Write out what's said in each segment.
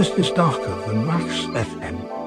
This is darker than Wax FM.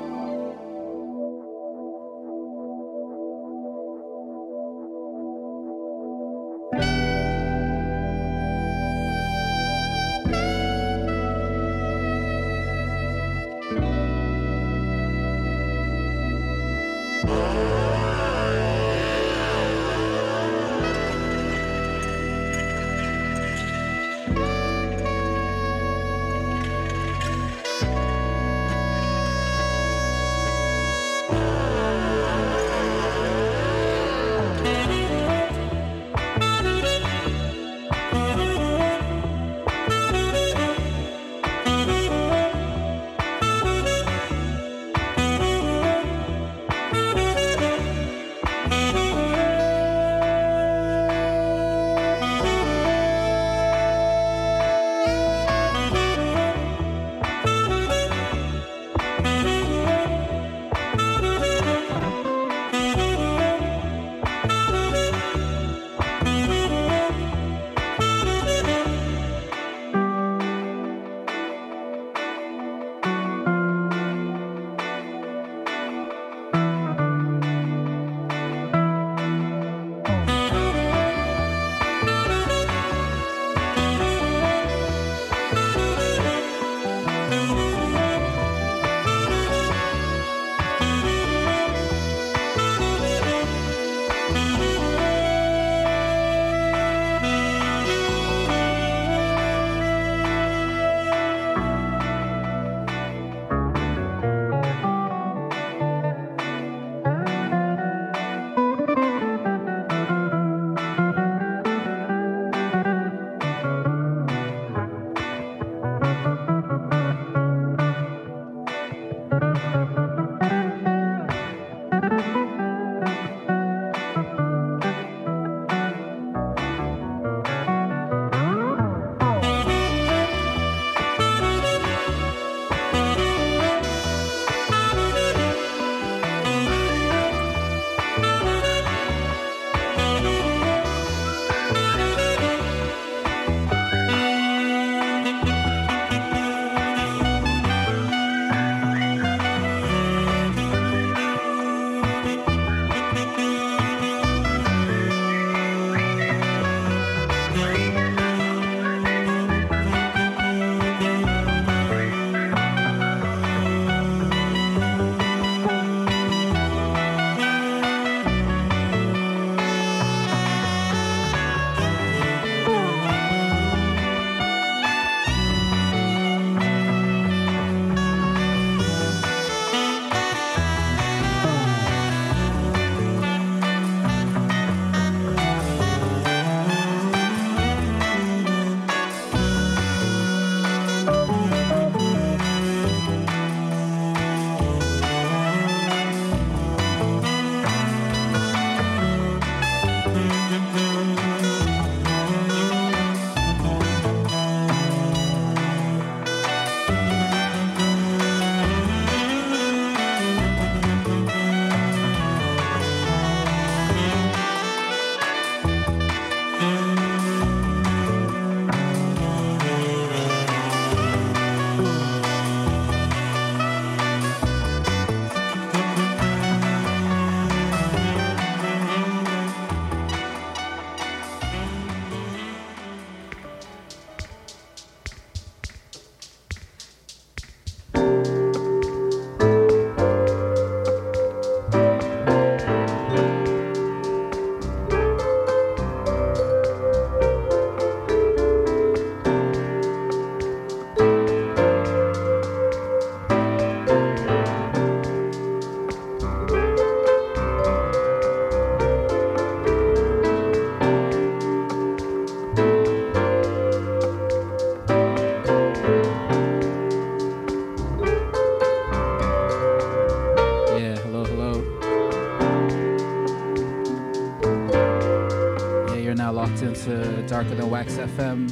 Park and the Wax FM.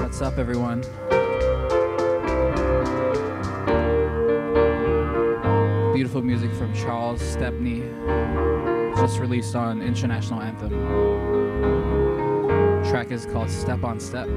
What's up, everyone? Beautiful music from Charles Stepney, just released on International Anthem. Track is called Step on Step.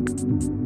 Music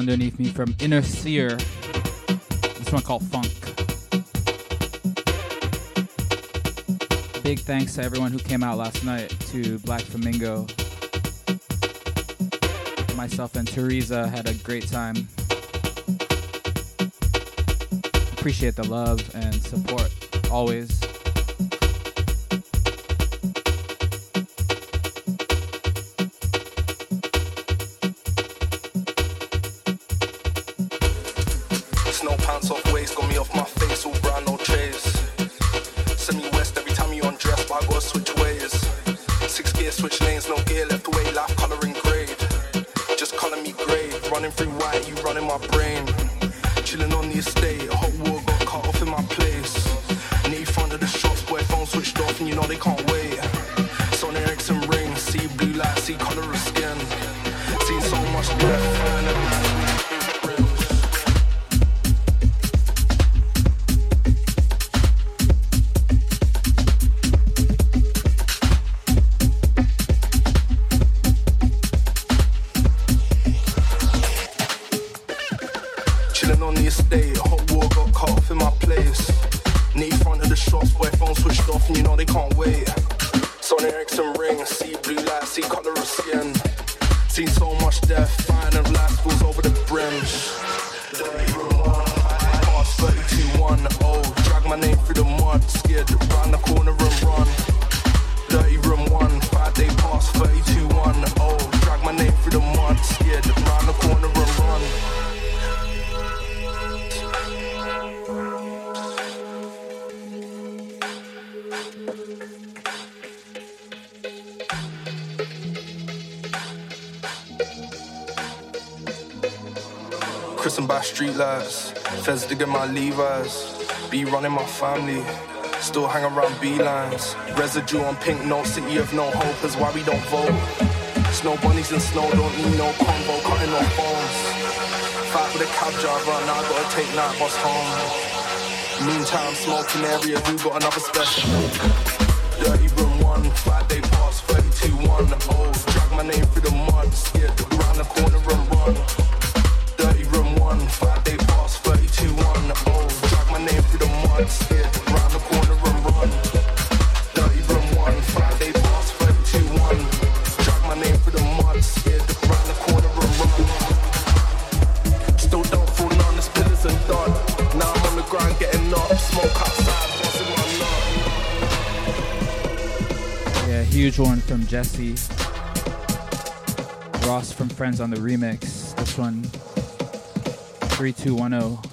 underneath me from Inner Seer. This one called Funk. Big thanks to everyone who came out last night to Black Flamingo. Myself and Teresa had a great time. appreciate the love and support always. Feds running my family. Still hang around beelines. Residue on pink note, city of no hope is why we don't vote. Snow bunnies and snow don't need no combo, cutting off phones. Fight with a cab driver, and I gotta take night bus home. Meantime, smoking area, who got another special? Jesse. Ross from Friends on the remix. This one, 3210.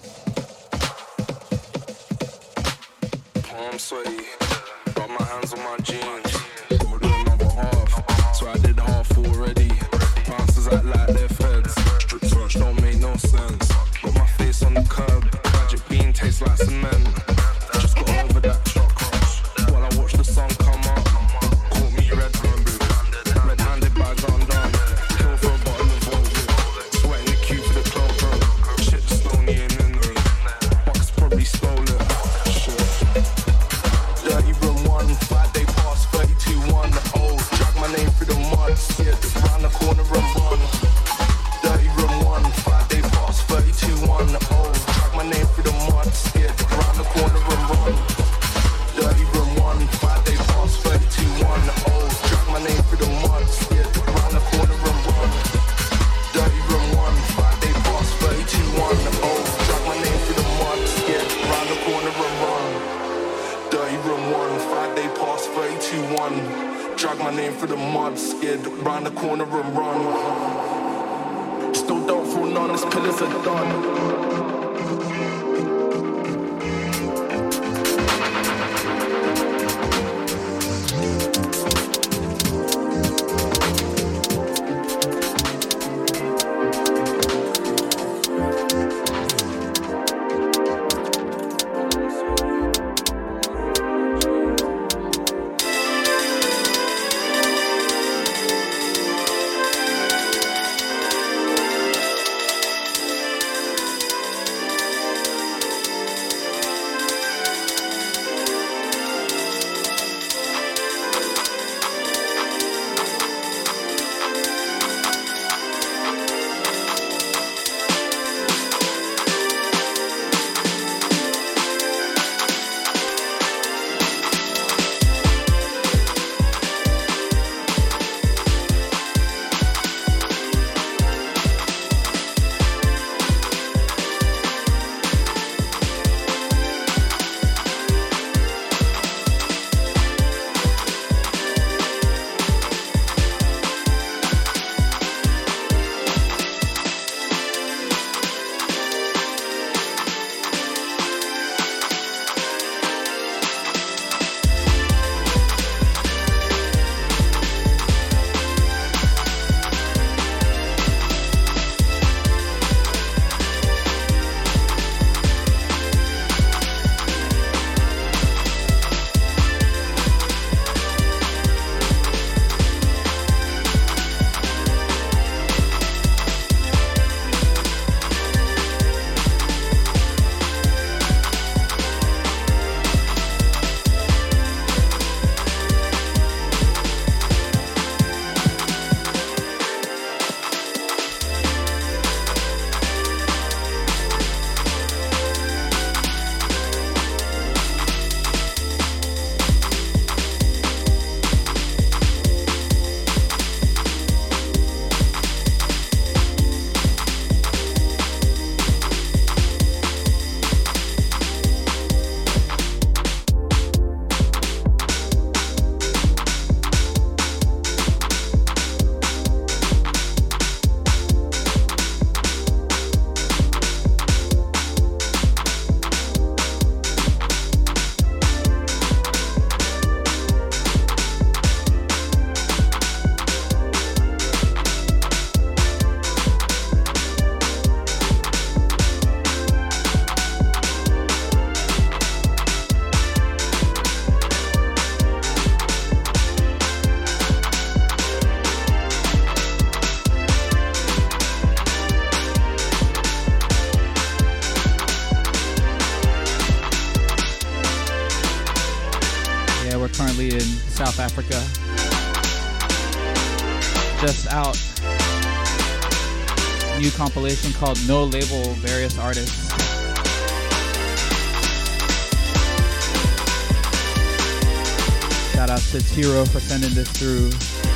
In South Africa. Just out. New compilation called No Label Various Artists. Shout out to Tiro for sending this through.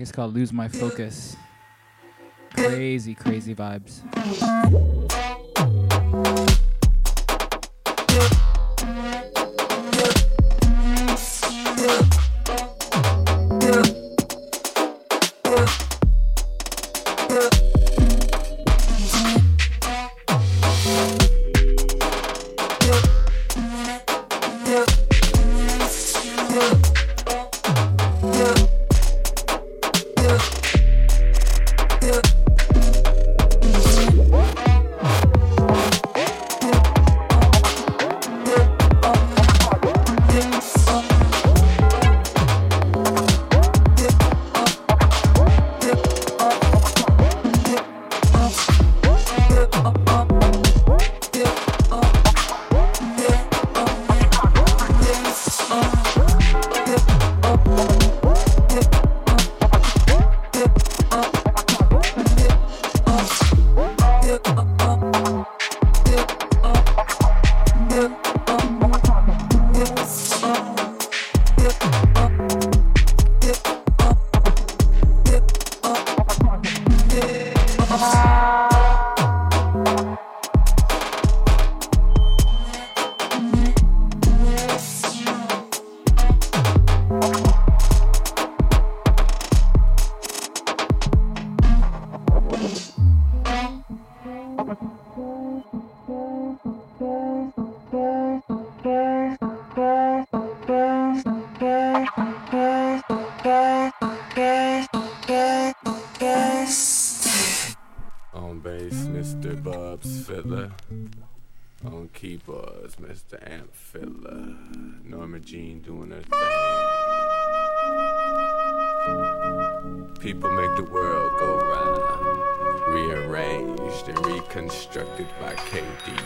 Track is called Lose My Focus. Crazy, crazy vibes. On keyboards, Mr. Amp Norma Jean doing her thing. People make the world go round. Rearranged and reconstructed by KD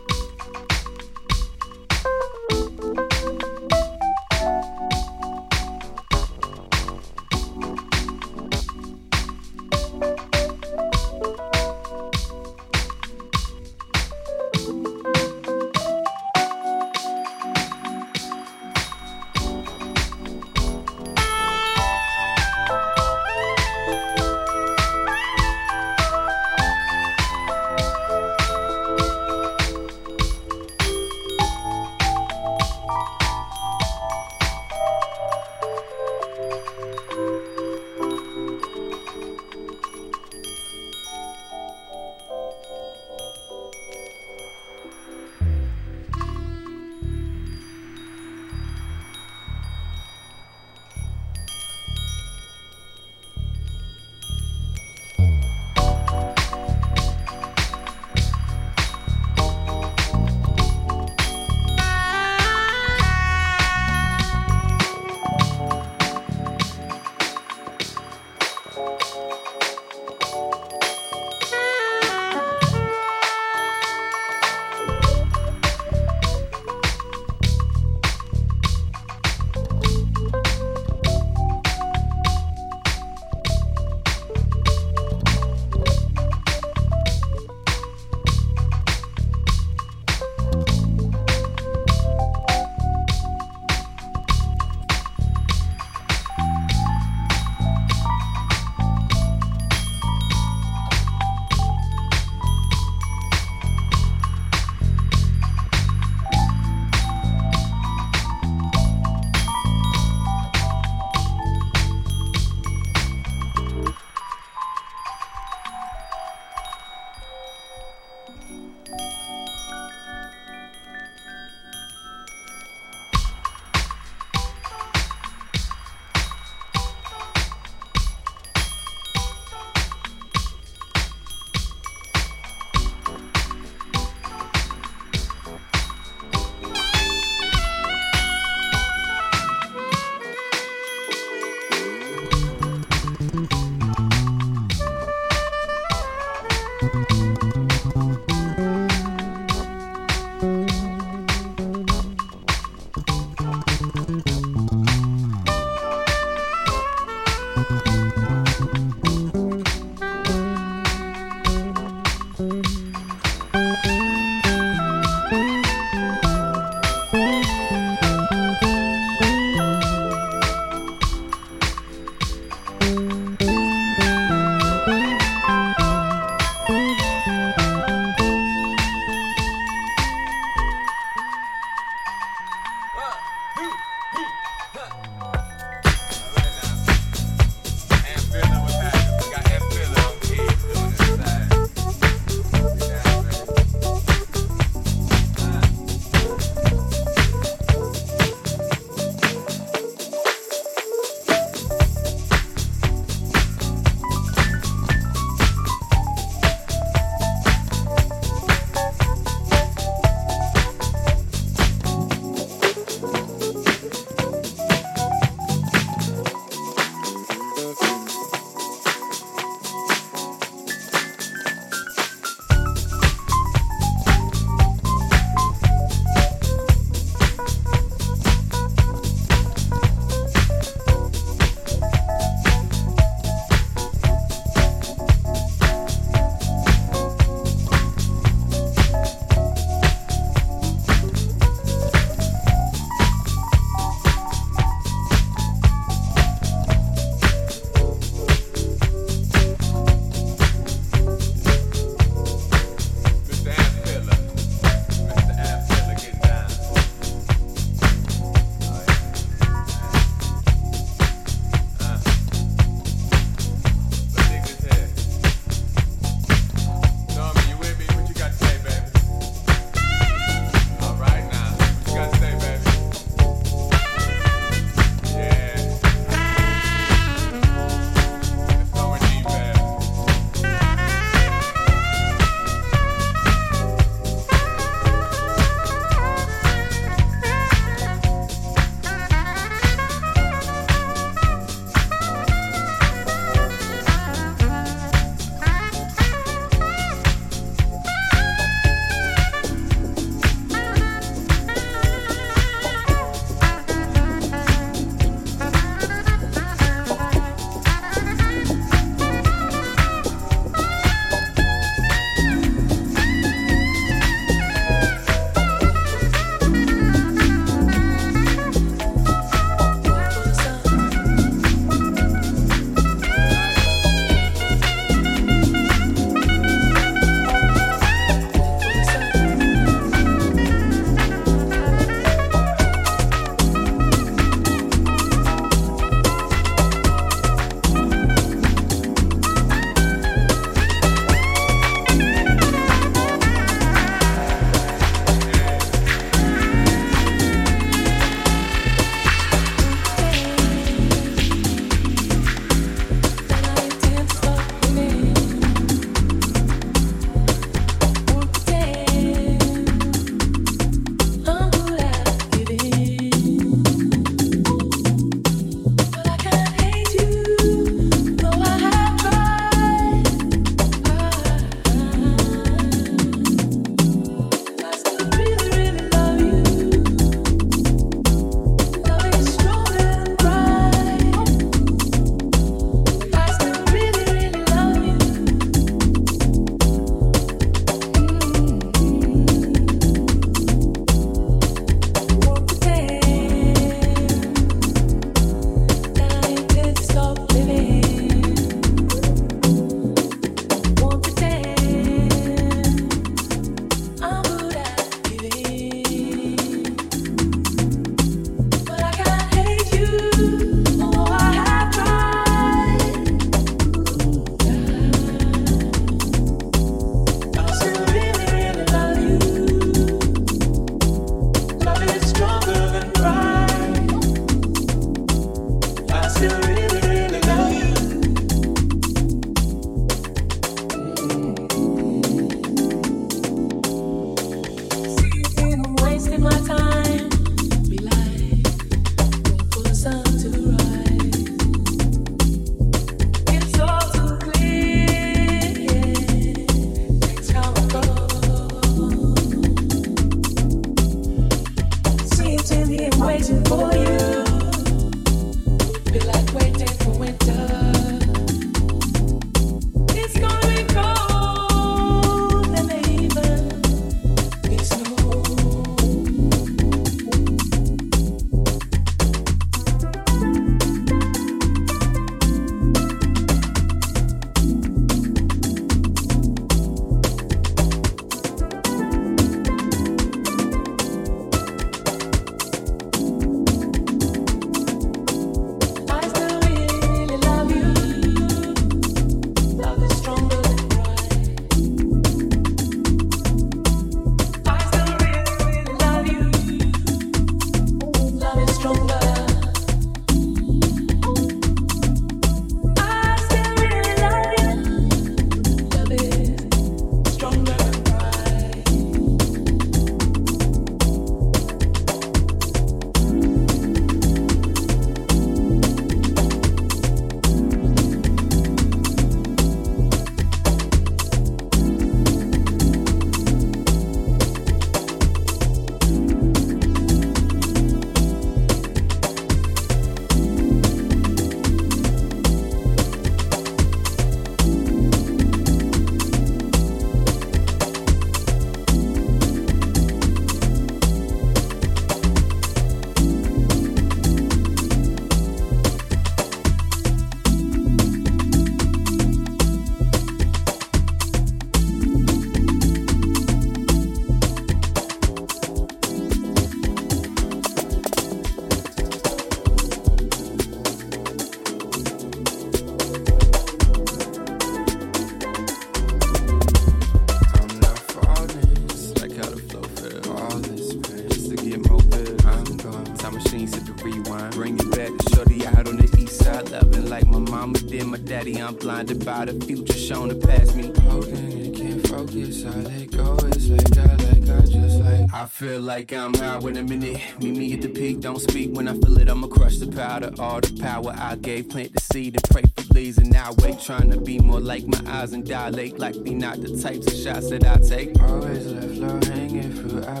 like that, like I just like. I feel like I'm high when a minute. Meet me at the peak, don't speak when I feel it. I'ma crush the powder. All the power I gave, plant the seed and pray for leaves. And now wait, trying to be more like my eyes and dilate. Like me, not the types of shots that I take. Always left low hanging fruit, I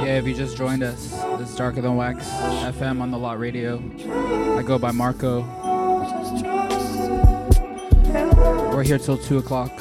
Yeah, if you just joined us, this is Darker Than Wax FM on the Lot Radio. I go by Marco. We're here till 2 o'clock.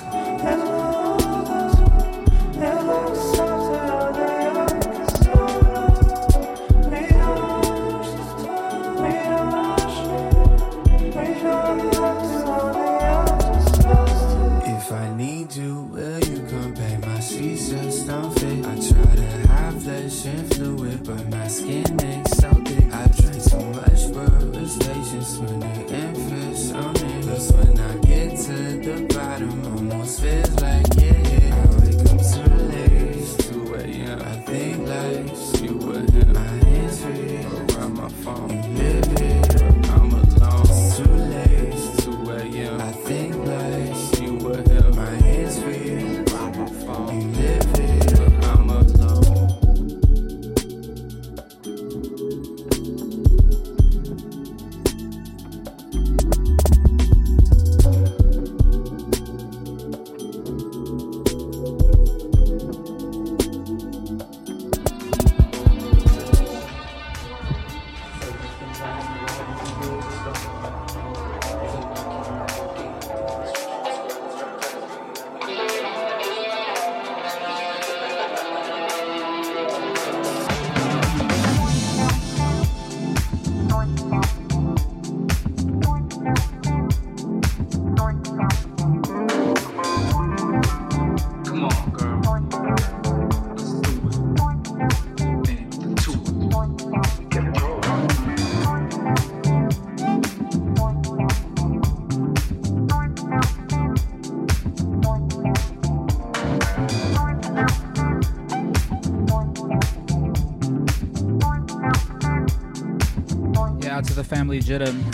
Family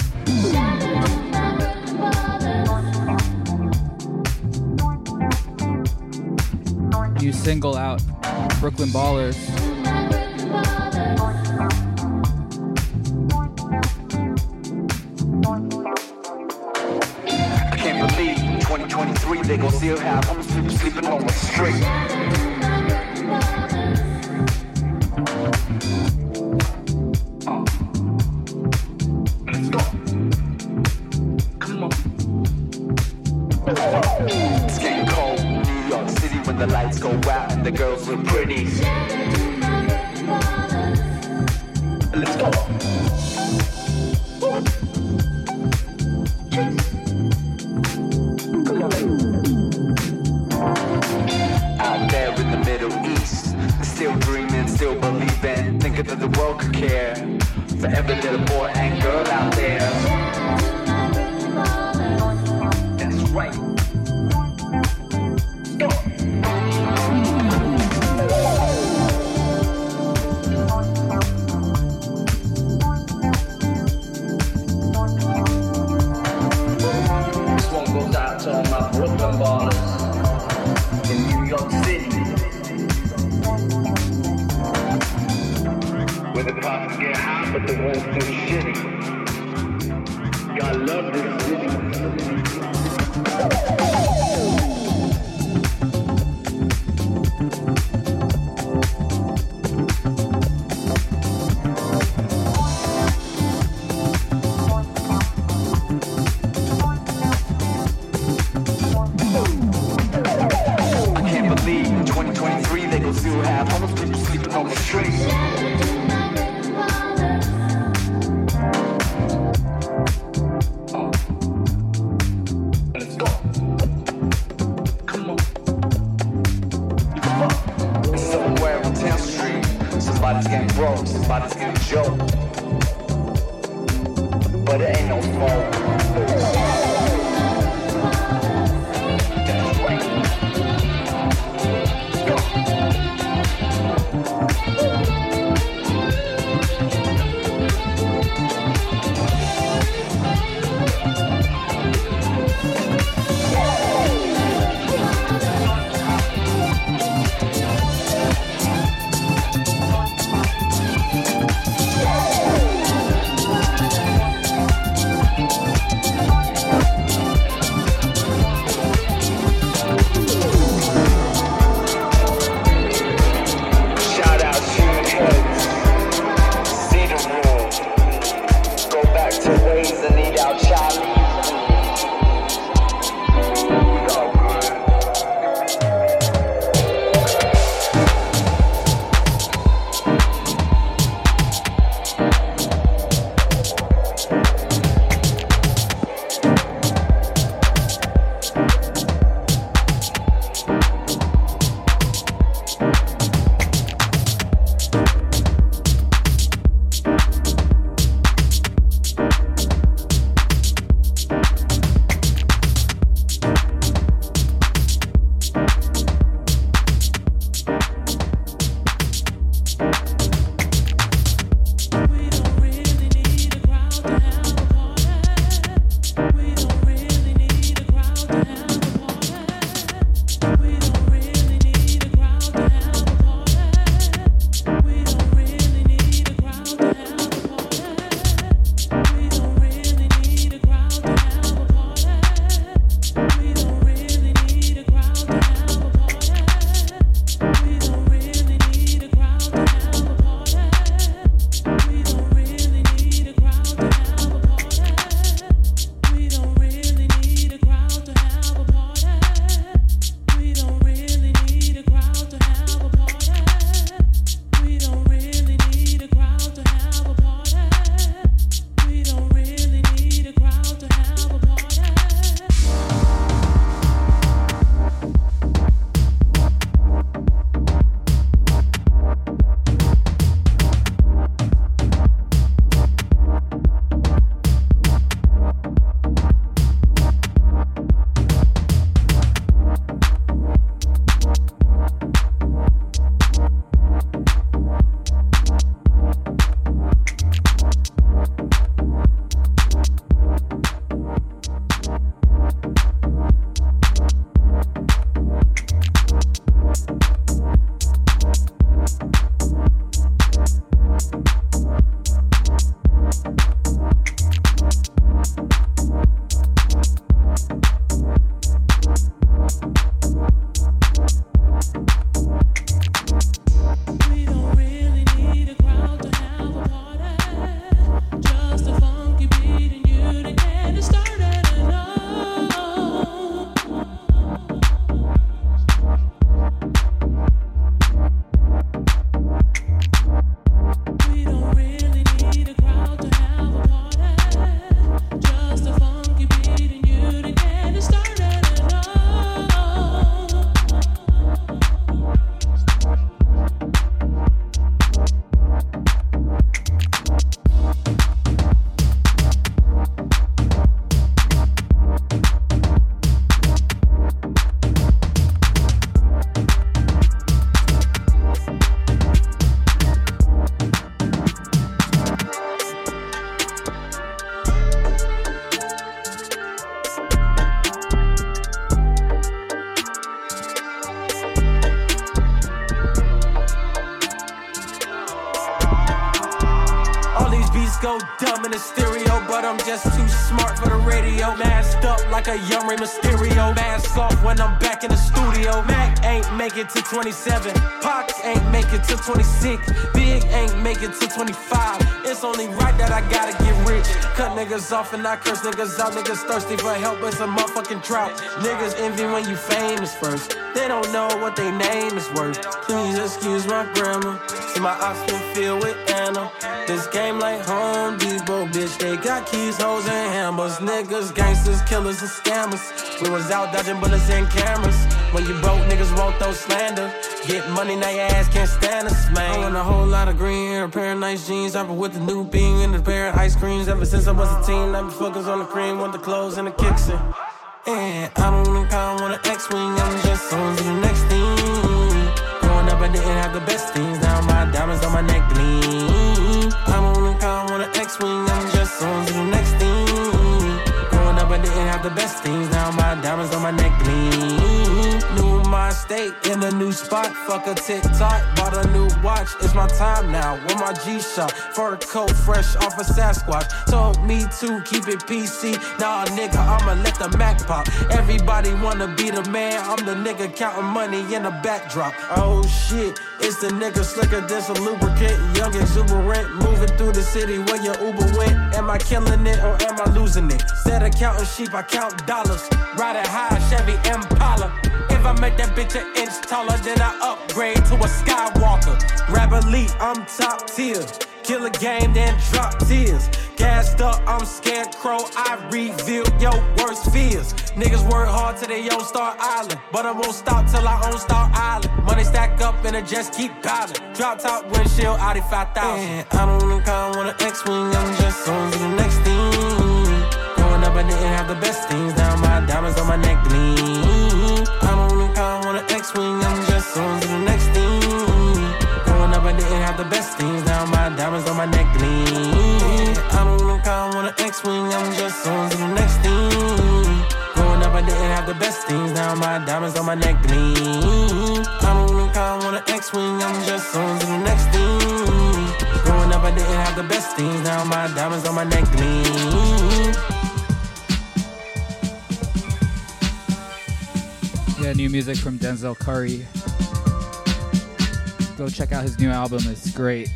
New single out, Brooklyn Ballers. On 27. Pac ain't make it to 26. Big ain't make it to 25. It's only right that I gotta get rich. Cut niggas off and I curse niggas out. Niggas thirsty for help, but a motherfucking drought. Niggas envy when you famous first. They don't know what they name is worth. Please excuse my grammar. See my ops been filled with Anna. This game like Home Depot, bitch. They got keys, hoes, and hammers. Niggas, gangsters, killers, and scammers. We was out dodging bullets and cameras. When you broke, niggas won't throw slander. Get money, now your ass can't stand us, man. I want a whole lot of green, a pair of nice jeans. I've been with the new bean and a pair of ice creams. Ever since I was a teen, I've been focused on the cream, want the clothes and the kicks. And I don't think I want an X-Wing, I'm just on to the next thing. Growing up, I didn't have the best things, now my diamonds on my neck gleam. An X-Wing, I'm just on to the next the best things, now my diamonds on my neck gleam. New my state in a new spot, fuck a TikTok, bought a new watch, it's my time now. With my G-Shock, fur coat fresh off a Sasquatch. Told me to keep it PC, nah nigga, I'ma let the Mac pop. Everybody wanna be the man, I'm the nigga counting money in the backdrop. Oh shit, it's the nigga slicker than some lubricant, young exuberant, moving through the city where your Uber went. Am I killing it or am I losing it? Instead of counting sheep, I count dollars. Riding high, Chevy Impala. If I make that bitch an inch taller, then I upgrade to a Skywalker. Rap elite, I'm top tier. Kill a game, then drop tears. Gassed up, I'm scarecrow. I reveal your worst fears. Niggas work hard till they own Star Island. But I won't stop till I own Star Island. Money stack up and it just keep piling. Drop top windshield, Audi 5000. Man, I don't think I want an X-Wing, I'm just on to the next thing. Up, I didn't have the best things. Now my diamonds on my neck gleam. I don't think I want an X-Wing, I'm just on to the next thing. Growing up, I didn't have the best things. Now my diamonds on my neck gleam. I don't think I want an X-Wing, I'm just on to the next thing. Growing up, I didn't have the best things. Now my diamonds on my neck gleam. I don't think I want an X-Wing, I'm just on to the next thing. Growing up, I didn't have the best things. Now my diamonds on my neck gleam. Yeah, new music from Denzel Curry. Go check out his new album, it's great.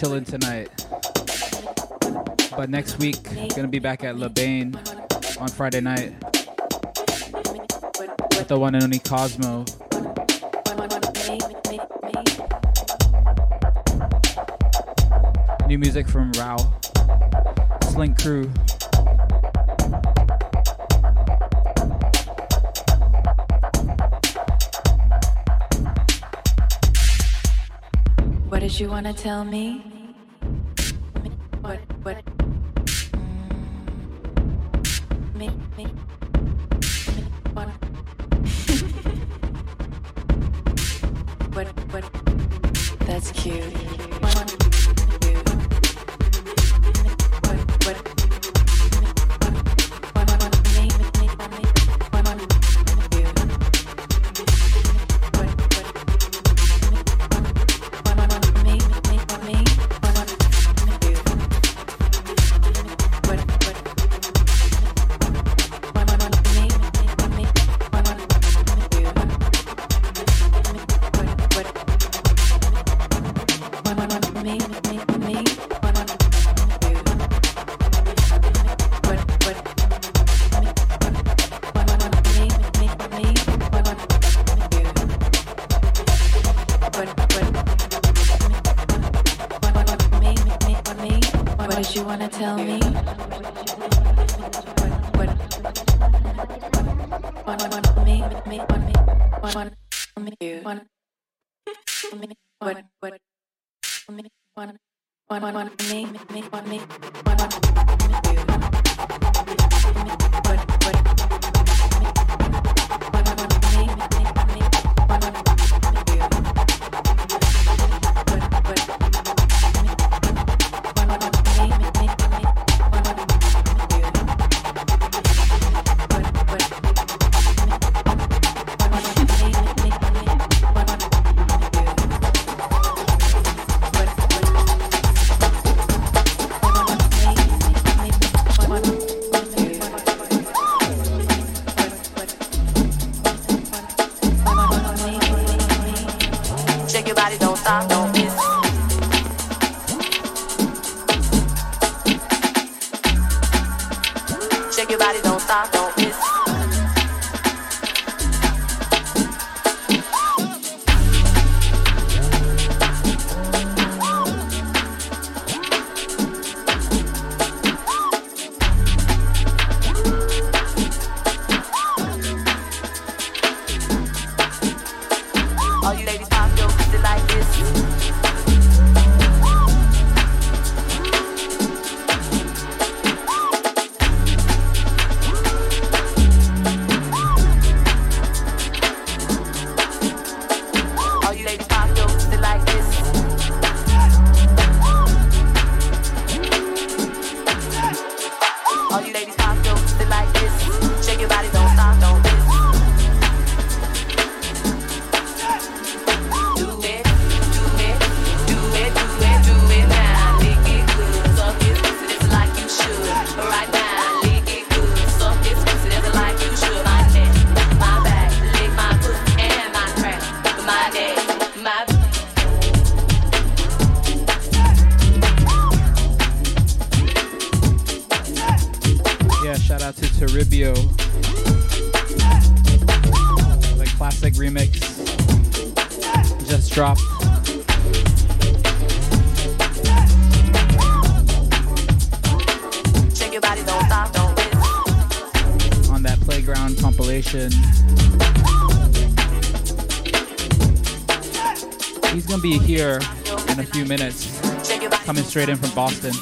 chilling tonight. But next week, gonna be back at Le Bain on Friday night with the one and only Cosmo. New music from Rao, Slink Crew. What did you want to tell me? Straight in from Boston.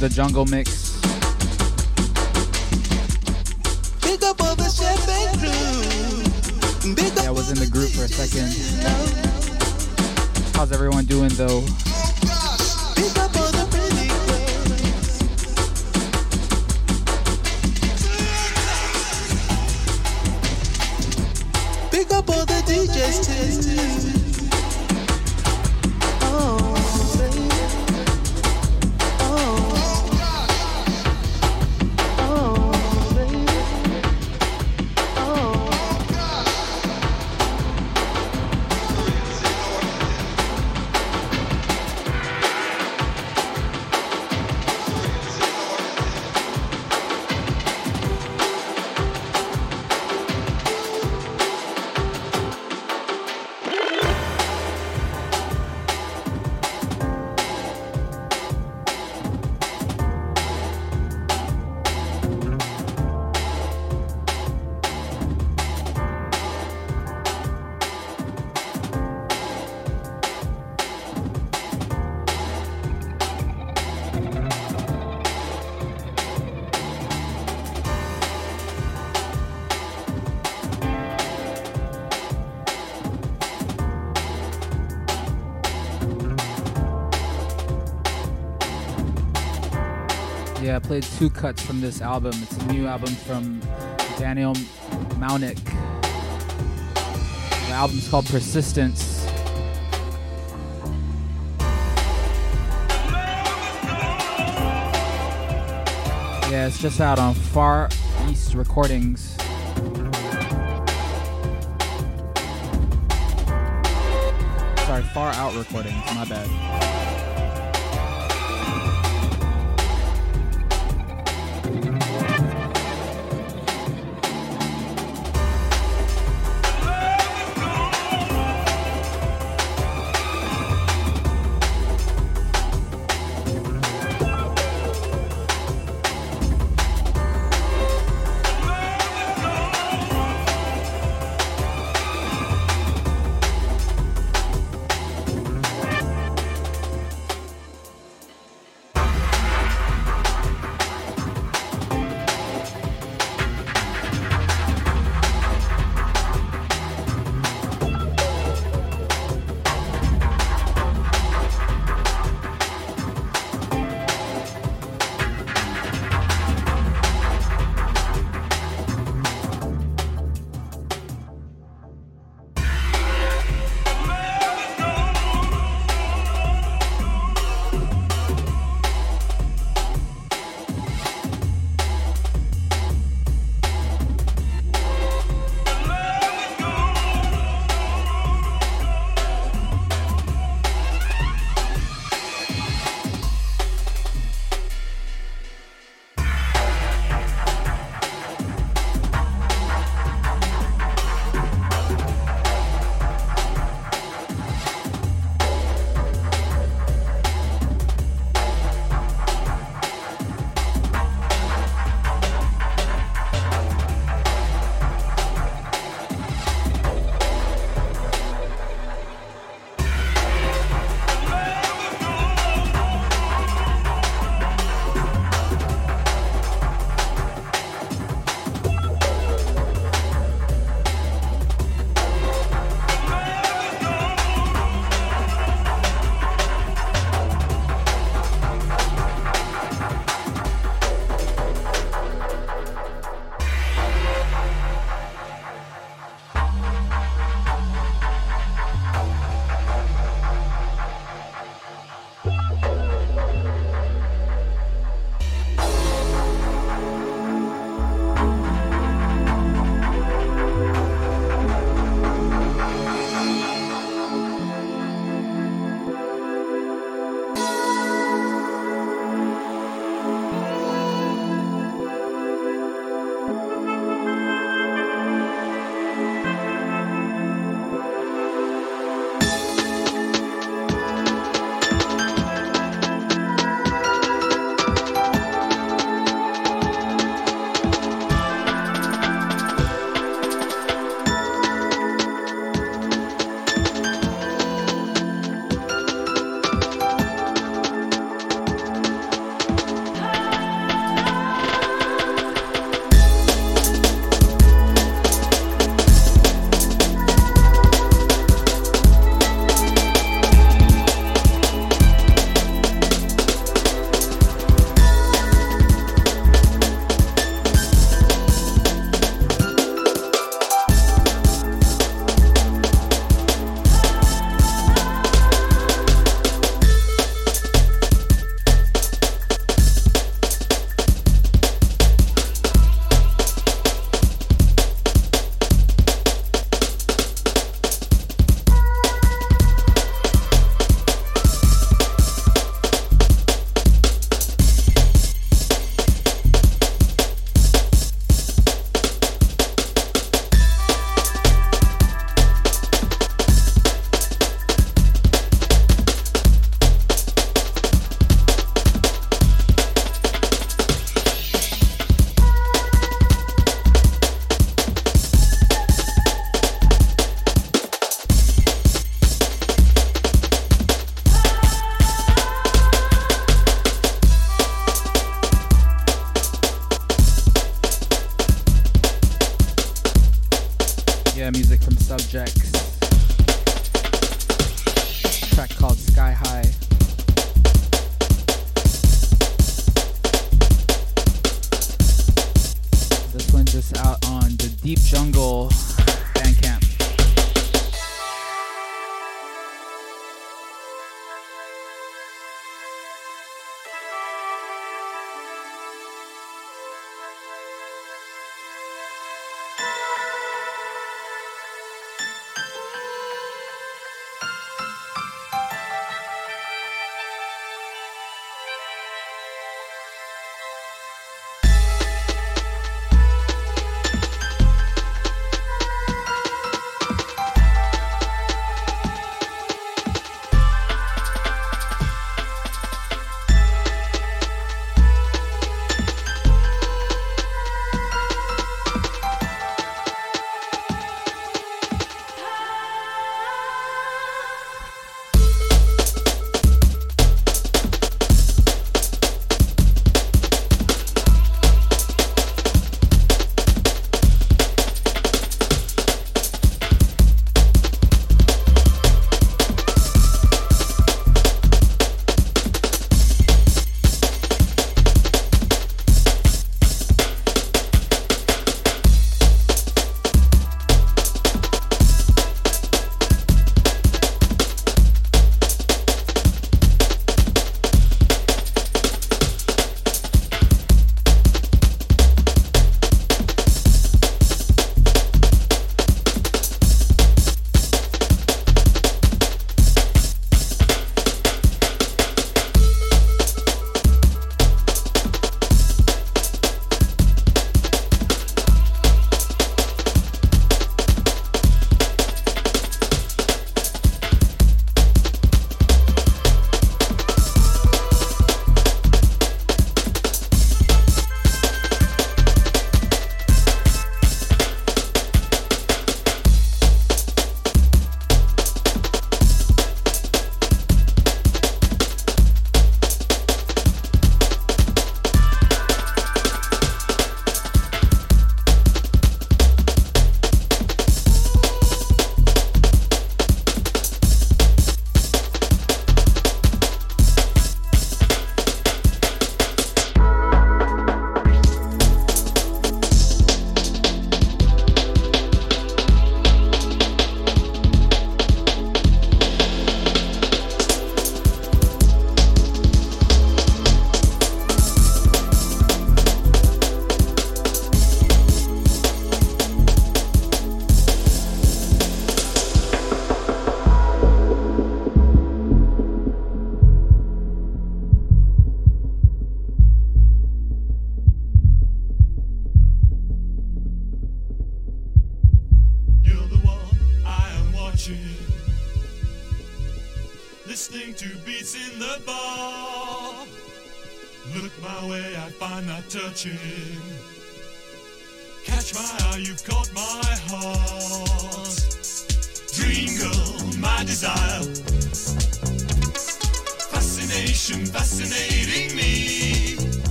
The jungle mix. Played two cuts from this album. It's a new album from Daniel Maunick. The album's called Persistence. Yeah, it's just out on Far East Recordings. Sorry, Far Out Recordings, my bad.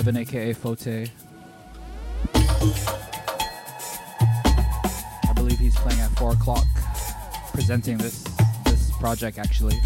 Evan aka Fote. I believe he's playing at 4 o'clock, presenting this, this project actually.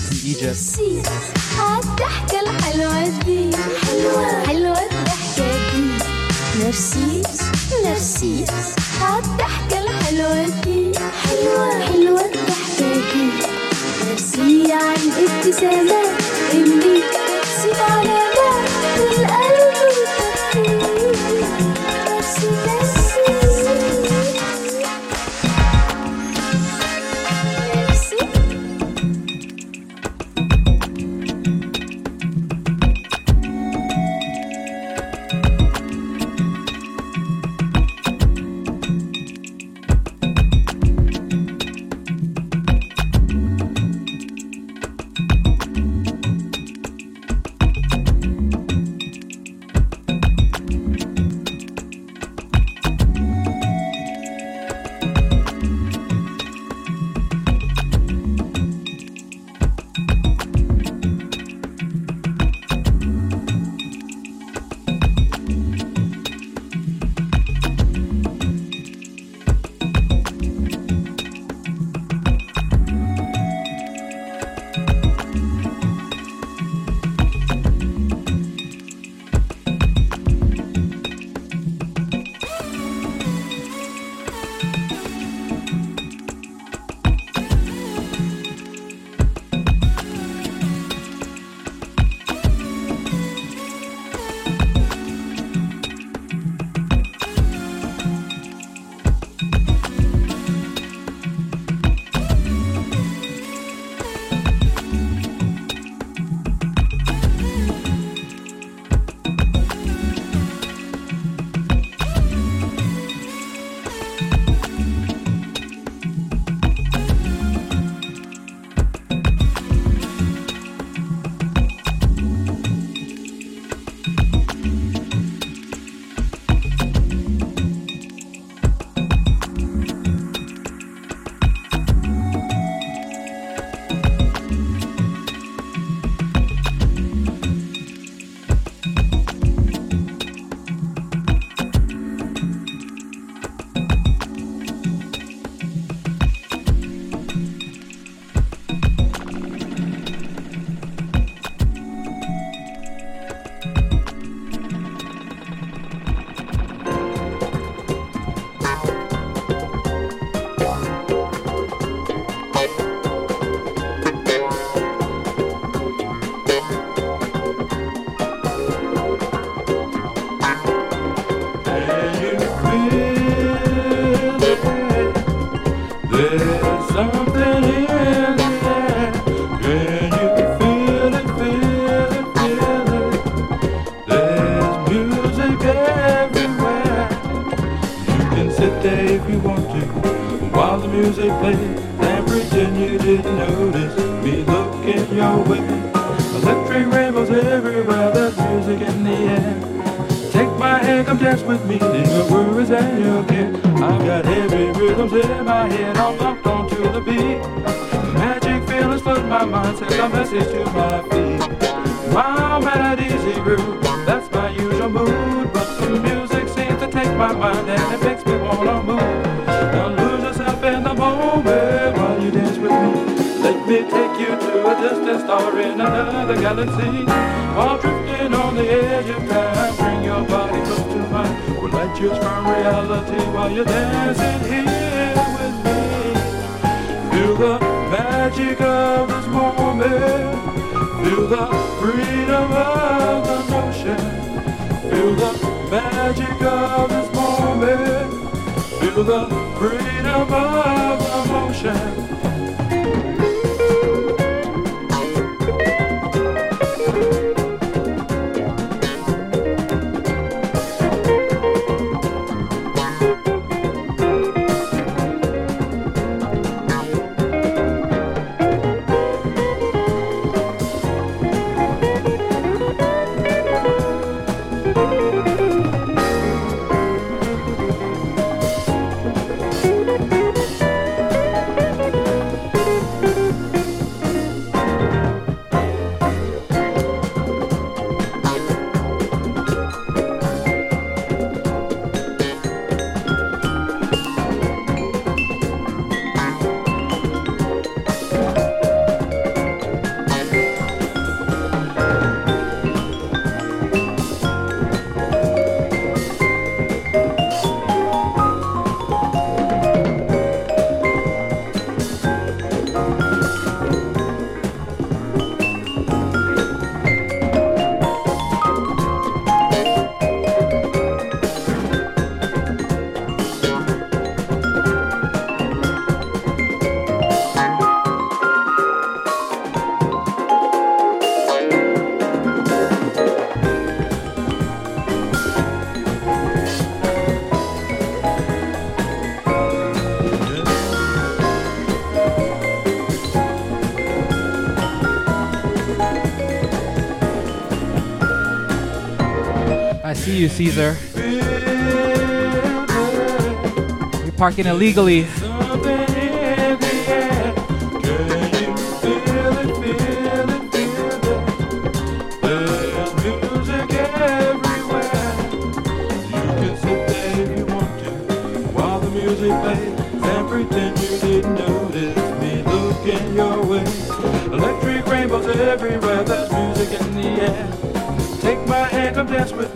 حفلة الإيجاب. الضحكة الحلوة دي. حلوة حلوة الضحكة دي. ميرسي ميرسي الضحكة الحلوة دي. حلوة. حلوة الضحكة دي. ميرسي عن الابتسامة اللي سيب عليها Take you to a distant star in another galaxy. While drifting on the edge of time, bring your body close to mine. We'll light you from reality while you're dancing here with me. Feel the magic of this moment. Feel the freedom of the notion. Feel the magic of this moment. Feel the freedom of the looking your way. Electric rainbows everywhere. There's music in the air. Take my hand, come dance with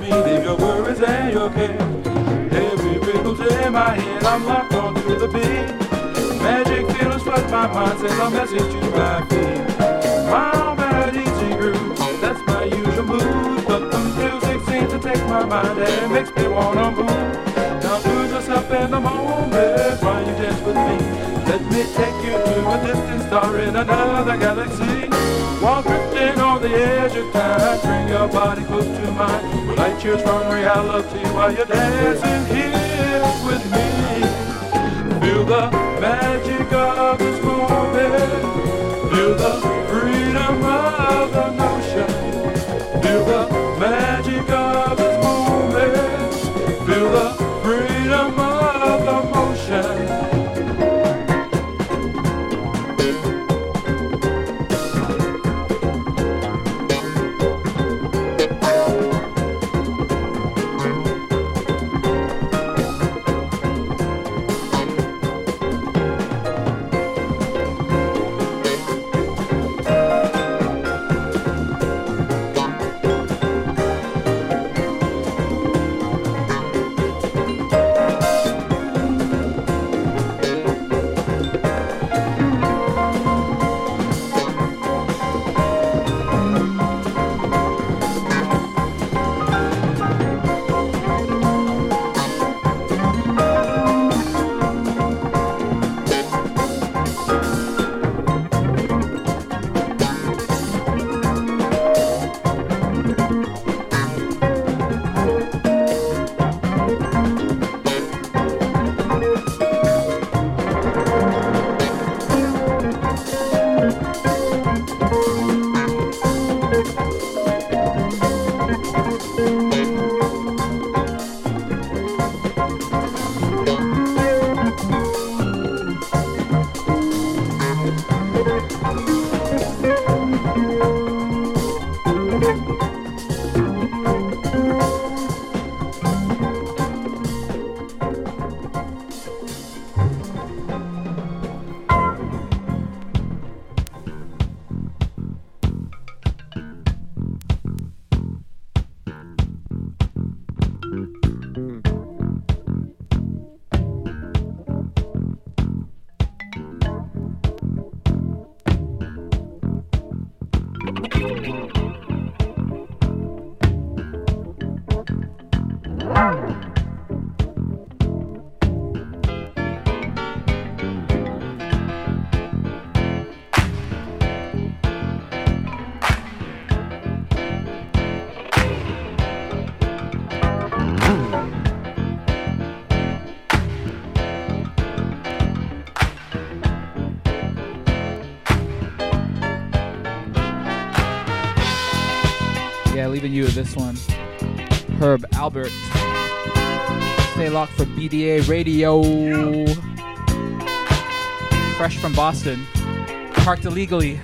your worries and your care. Every rhythm's in my head. I'm locked onto the beat. Magic feelings flood my mind. Send a message to my feet. My melody's a groove. That's my usual mood. But the music seems to take my mind and makes me wanna move. Now lose yourself in the moment while you dance with me. Let me take you to a distant star in another galaxy. While drifting on the edge of time, bring your body close to mine. We'll light you from reality while you're dancing here with me. Feel the magic of this moment. Feel the freedom of the notion. Review of this one. Herb Alpert. Stay locked for BDA Radio. Fresh from Boston. Parked illegally.